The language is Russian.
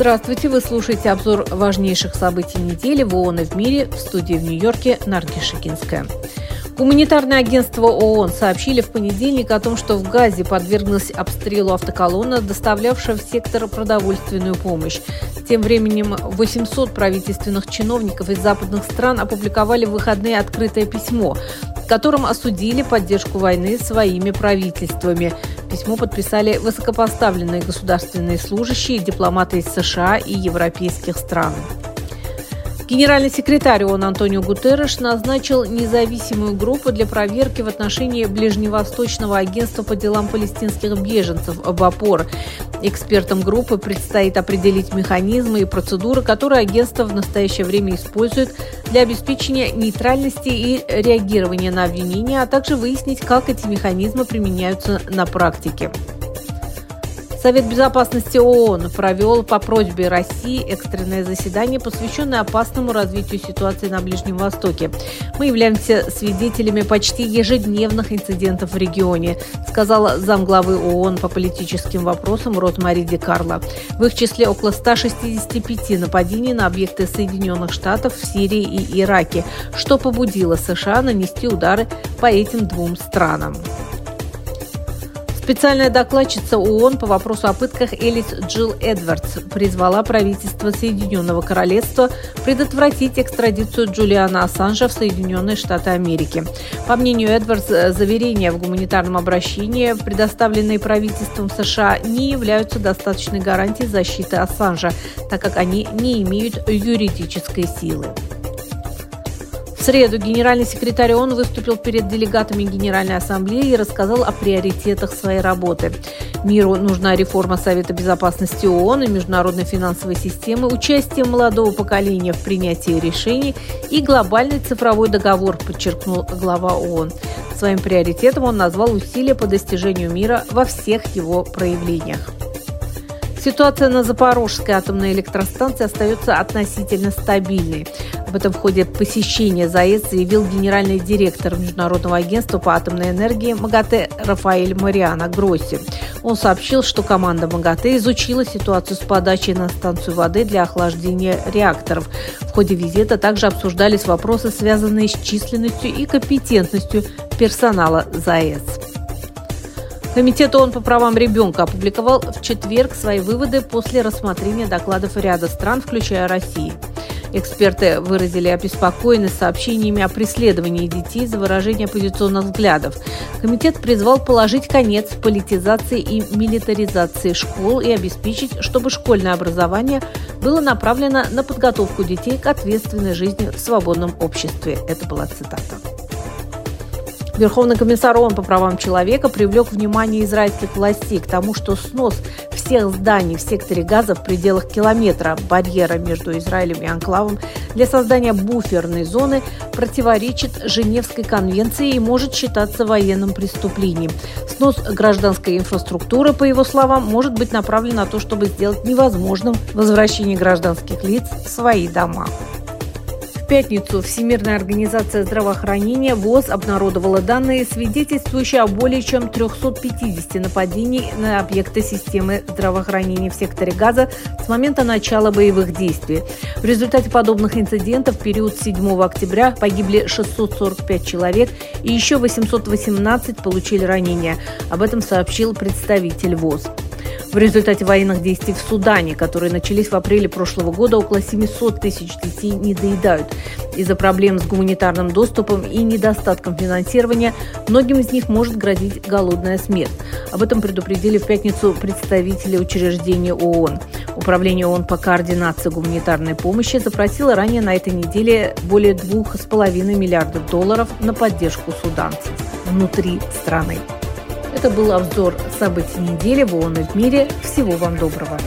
Здравствуйте, вы слушаете обзор важнейших событий недели в ООН и в мире в студии в Нью-Йорке Нарги Шикинская. Гуманитарное агентство ООН сообщили в понедельник о том, что в Газе подверглась обстрелу автоколонна, доставлявшая в сектор продовольственную помощь. Тем временем 800 правительственных чиновников из западных стран опубликовали в выходные открытое письмо, в котором осудили поддержку войны своими правительствами. Письмо подписали высокопоставленные государственные служащие, дипломаты из США и европейских стран. Генеральный секретарь ООН Антонио Гутерреш назначил независимую группу для проверки в отношении Ближневосточного агентства по делам палестинских беженцев БАПОР. Экспертам группы предстоит определить механизмы и процедуры, которые агентство в настоящее время использует для обеспечения нейтральности и реагирования на обвинения, а также выяснить, как эти механизмы применяются на практике. Совет безопасности ООН провел по просьбе России экстренное заседание, посвященное опасному развитию ситуации на Ближнем Востоке. Мы являемся свидетелями почти ежедневных инцидентов в регионе, сказала замглавы ООН по политическим вопросам Розмари Ди Карло. В их числе около 165 нападений на объекты Соединенных Штатов в Сирии и Ираке, что побудило США нанести удары по этим двум странам. Специальная докладчица ООН по вопросу о пытках Элис Джилл Эдвардс призвала правительство Соединенного Королевства предотвратить экстрадицию Джулиана Ассанжа в Соединенные Штаты Америки. По мнению Эдвардс, заверения в гуманитарном обращении, предоставленные правительством США, не являются достаточной гарантией защиты Ассанжа, так как они не имеют юридической силы. В среду генеральный секретарь ООН выступил перед делегатами Генеральной Ассамблеи и рассказал о приоритетах своей работы. Миру нужна реформа Совета Безопасности ООН и международной финансовой системы, участие молодого поколения в принятии решений и глобальный цифровой договор, подчеркнул глава ООН. Своим приоритетом он назвал усилия по достижению мира во всех его проявлениях. Ситуация на Запорожской атомной электростанции остается относительно стабильной. Об этом в ходе посещения ЗАЭС заявил генеральный директор Международного агентства по атомной энергии МАГАТЭ Рафаэль Мариана Гросси. Он сообщил, что команда МАГАТЭ изучила ситуацию с подачей на станцию воды для охлаждения реакторов. В ходе визита также обсуждались вопросы, связанные с численностью и компетентностью персонала ЗАЭС. Комитет ООН по правам ребенка опубликовал в четверг свои выводы после рассмотрения докладов ряда стран, включая Россию. Эксперты выразили обеспокоенность сообщениями о преследовании детей за выражение оппозиционных взглядов. Комитет призвал положить конец политизации и милитаризации школ и обеспечить, чтобы школьное образование было направлено на подготовку детей к ответственной жизни в свободном обществе. Это была цитата. Верховный комиссар ООН по правам человека привлек внимание израильских властей к тому, что снос всех зданий в секторе Газа в пределах километра барьера между Израилем и Анклавом для создания буферной зоны противоречит Женевской конвенции и может считаться военным преступлением. Снос гражданской инфраструктуры, по его словам, может быть направлен на то, чтобы сделать невозможным возвращение гражданских лиц в свои дома пятницу Всемирная организация здравоохранения ВОЗ обнародовала данные, свидетельствующие о более чем 350 нападений на объекты системы здравоохранения в секторе Газа с момента начала боевых действий. В результате подобных инцидентов в период с 7 октября погибли 645 человек и еще 818 получили ранения. Об этом сообщил представитель ВОЗ. В результате военных действий в Судане, которые начались в апреле прошлого года, около 700 тысяч детей не доедают. Из-за проблем с гуманитарным доступом и недостатком финансирования многим из них может грозить голодная смерть. Об этом предупредили в пятницу представители учреждения ООН. Управление ООН по координации гуманитарной помощи запросило ранее на этой неделе более 2,5 миллиардов долларов на поддержку суданцев внутри страны. Это был обзор событий недели в ООН и в мире. Всего вам доброго.